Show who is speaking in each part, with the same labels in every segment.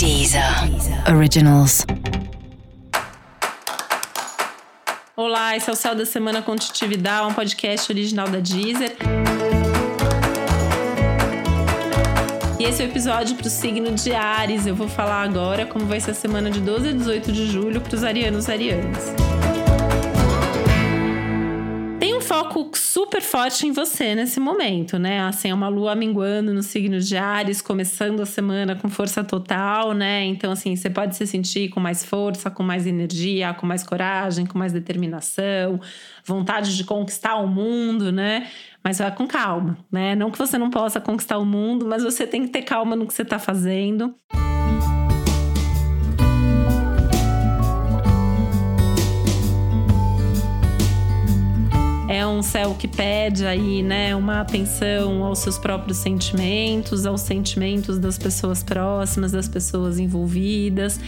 Speaker 1: Deezer Originals.
Speaker 2: Olá, esse é o Céu da Semana Contitividade, um podcast original da Deezer. E esse é o episódio para o signo de Ares. Eu vou falar agora como vai ser a semana de 12 a 18 de julho para os arianos arianas foco super forte em você nesse momento, né? Assim, é uma lua minguando no signo de Ares, começando a semana com força total, né? Então, assim, você pode se sentir com mais força, com mais energia, com mais coragem, com mais determinação, vontade de conquistar o mundo, né? Mas vai com calma, né? Não que você não possa conquistar o mundo, mas você tem que ter calma no que você tá fazendo. É um céu que pede aí, né, uma atenção aos seus próprios sentimentos, aos sentimentos das pessoas próximas, das pessoas envolvidas.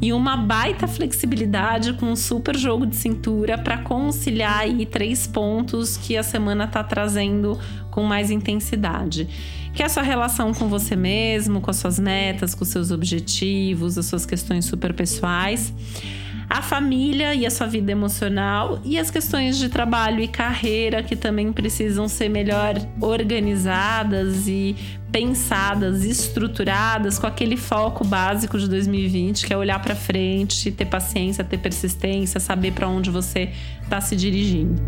Speaker 2: E uma baita flexibilidade com um super jogo de cintura para conciliar aí três pontos que a semana está trazendo com mais intensidade. Que é a sua relação com você mesmo, com as suas metas, com os seus objetivos, as suas questões super pessoais a família e a sua vida emocional e as questões de trabalho e carreira que também precisam ser melhor organizadas e pensadas, estruturadas com aquele foco básico de 2020, que é olhar para frente, ter paciência, ter persistência, saber para onde você está se dirigindo.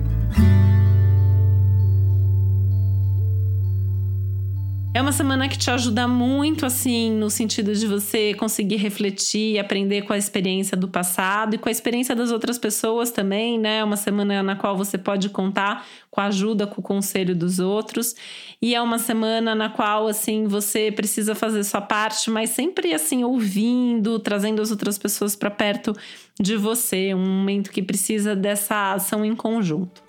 Speaker 2: É uma semana que te ajuda muito, assim, no sentido de você conseguir refletir, aprender com a experiência do passado e com a experiência das outras pessoas também, né? É uma semana na qual você pode contar com a ajuda, com o conselho dos outros. E é uma semana na qual, assim, você precisa fazer sua parte, mas sempre, assim, ouvindo, trazendo as outras pessoas para perto de você. Um momento que precisa dessa ação em conjunto.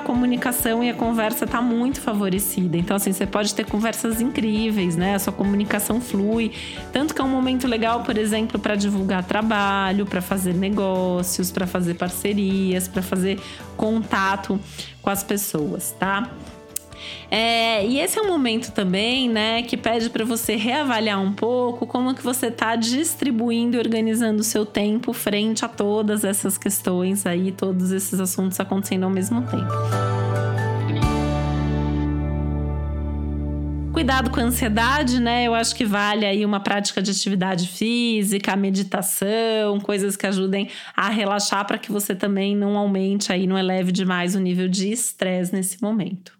Speaker 2: A comunicação e a conversa tá muito favorecida. Então, assim, você pode ter conversas incríveis, né? A sua comunicação flui. Tanto que é um momento legal, por exemplo, para divulgar trabalho, para fazer negócios, para fazer parcerias, para fazer contato com as pessoas, tá? É, e esse é um momento também, né, que pede para você reavaliar um pouco como que você está distribuindo e organizando o seu tempo frente a todas essas questões aí, todos esses assuntos acontecendo ao mesmo tempo. Cuidado com a ansiedade, né? Eu acho que vale aí uma prática de atividade física, meditação, coisas que ajudem a relaxar para que você também não aumente aí, não eleve demais o nível de estresse nesse momento.